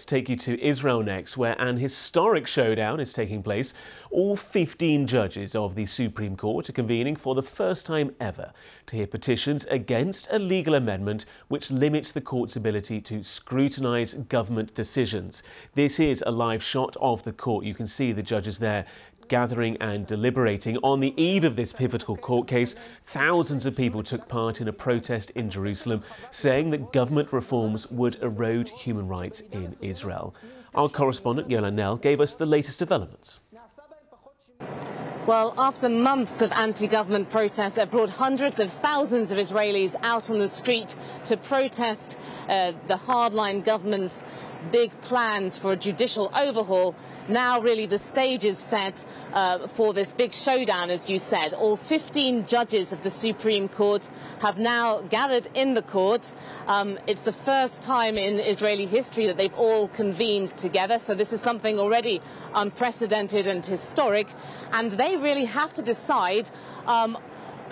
Let's take you to Israel next, where an historic showdown is taking place. All 15 judges of the Supreme Court are convening for the first time ever to hear petitions against a legal amendment which limits the court's ability to scrutinise government decisions. This is a live shot of the court. You can see the judges there gathering and deliberating. On the eve of this pivotal court case, thousands of people took part in a protest in Jerusalem saying that government reforms would erode human rights in Israel. Our correspondent Yolande Knell gave us the latest developments. Well, after months of anti-government protests that brought hundreds of thousands of Israelis out on the street to protest uh, the hardline government's big plans for a judicial overhaul, now really the stage is set uh, for this big showdown, as you said. All 15 judges of the Supreme Court have now gathered in the court. Um, it's the first time in Israeli history that they've all convened together, so this is something already unprecedented and historic. And they really have to decide um,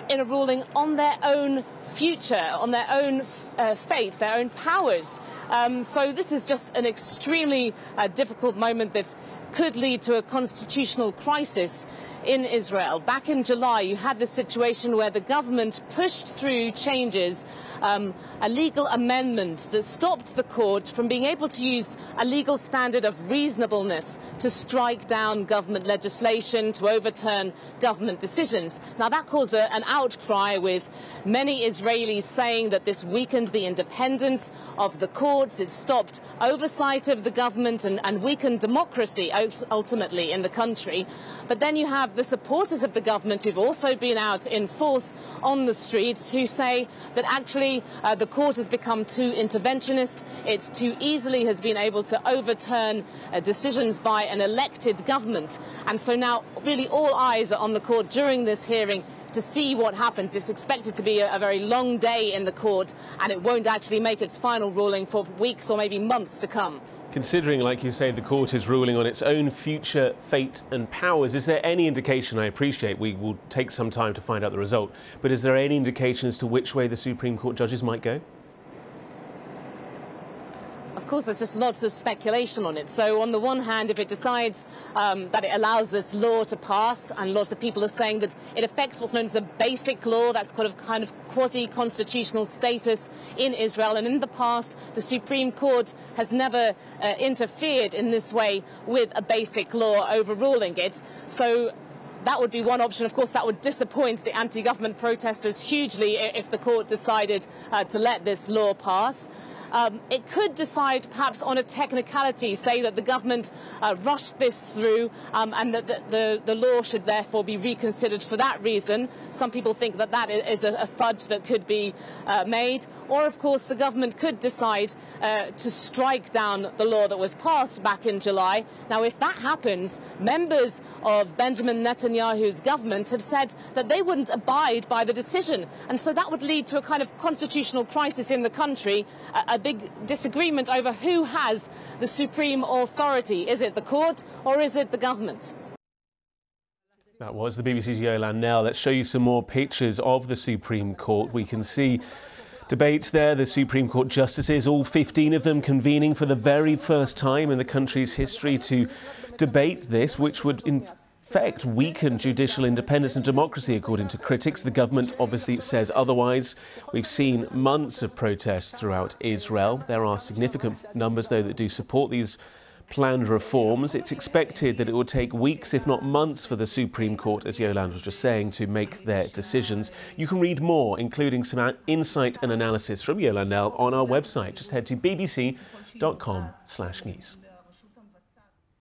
in a ruling on their own future, on their own uh, fate, their own powers. Um, so this is just an extremely uh, difficult moment that could lead to a constitutional crisis in Israel. Back in July, you had this situation where the government pushed through changes, um, a legal amendment that stopped the court from being able to use a legal standard of reasonableness to strike down government legislation, to overturn government decisions. Now, that caused a, an outcry with many Israelis saying that this weakened the independence of the courts, it stopped oversight of the government and, and weakened democracy ultimately in the country. But then you have the supporters of the government who've also been out in force on the streets who say that actually uh, the court has become too interventionist. It too easily has been able to overturn uh, decisions by an elected government. And so now really all eyes are on the court during this hearing to see what happens. It's expected to be a, a, very long day in the court and it won't actually make its final ruling for weeks or maybe months to come. Considering, like you say, the court is ruling on its own future fate and powers, is there any indication, I appreciate we will take some time to find out the result, but is there any indication as to which way the Supreme Court judges might go? Course, there's just lots of speculation on it. So on the one hand, if it decides um, that it allows this law to pass, and lots of people are saying that it affects what's known as a basic law, that's kind of kind of quasi-constitutional status in Israel. And in the past, the Supreme Court has never uh, interfered in this way with a basic law, overruling it. So that would be one option. Of course, that would disappoint the anti-government protesters hugely if the court decided uh, to let this law pass. Um, it could decide perhaps on a technicality, say that the government uh, rushed this through um, and that the, the, the, law should therefore be reconsidered for that reason. Some people think that that is a, a fudge that could be uh, made. Or, of course, the government could decide uh, to strike down the law that was passed back in July. Now, if that happens, members of Benjamin Netanyahu's government have said that they wouldn't abide by the decision. And so that would lead to a kind of constitutional crisis in the country, a, big disagreement over who has the supreme authority. Is it the court or is it the government? That was the BBC's Yolande Knell. Let's show you some more pictures of the Supreme Court. We can see debates there, the Supreme Court justices, all 15 of them convening for the very first time in the country's history to debate this, which would in effect weaken judicial independence and democracy, according to critics. The government obviously says otherwise. We've seen months of protests throughout Israel. There are significant numbers, though, that do support these planned reforms. It's expected that it will take weeks, if not months, for the Supreme Court, as Yolande was just saying, to make their decisions. You can read more, including some insight and analysis from Yolande Knell on our website. Just head to bbc.com/news.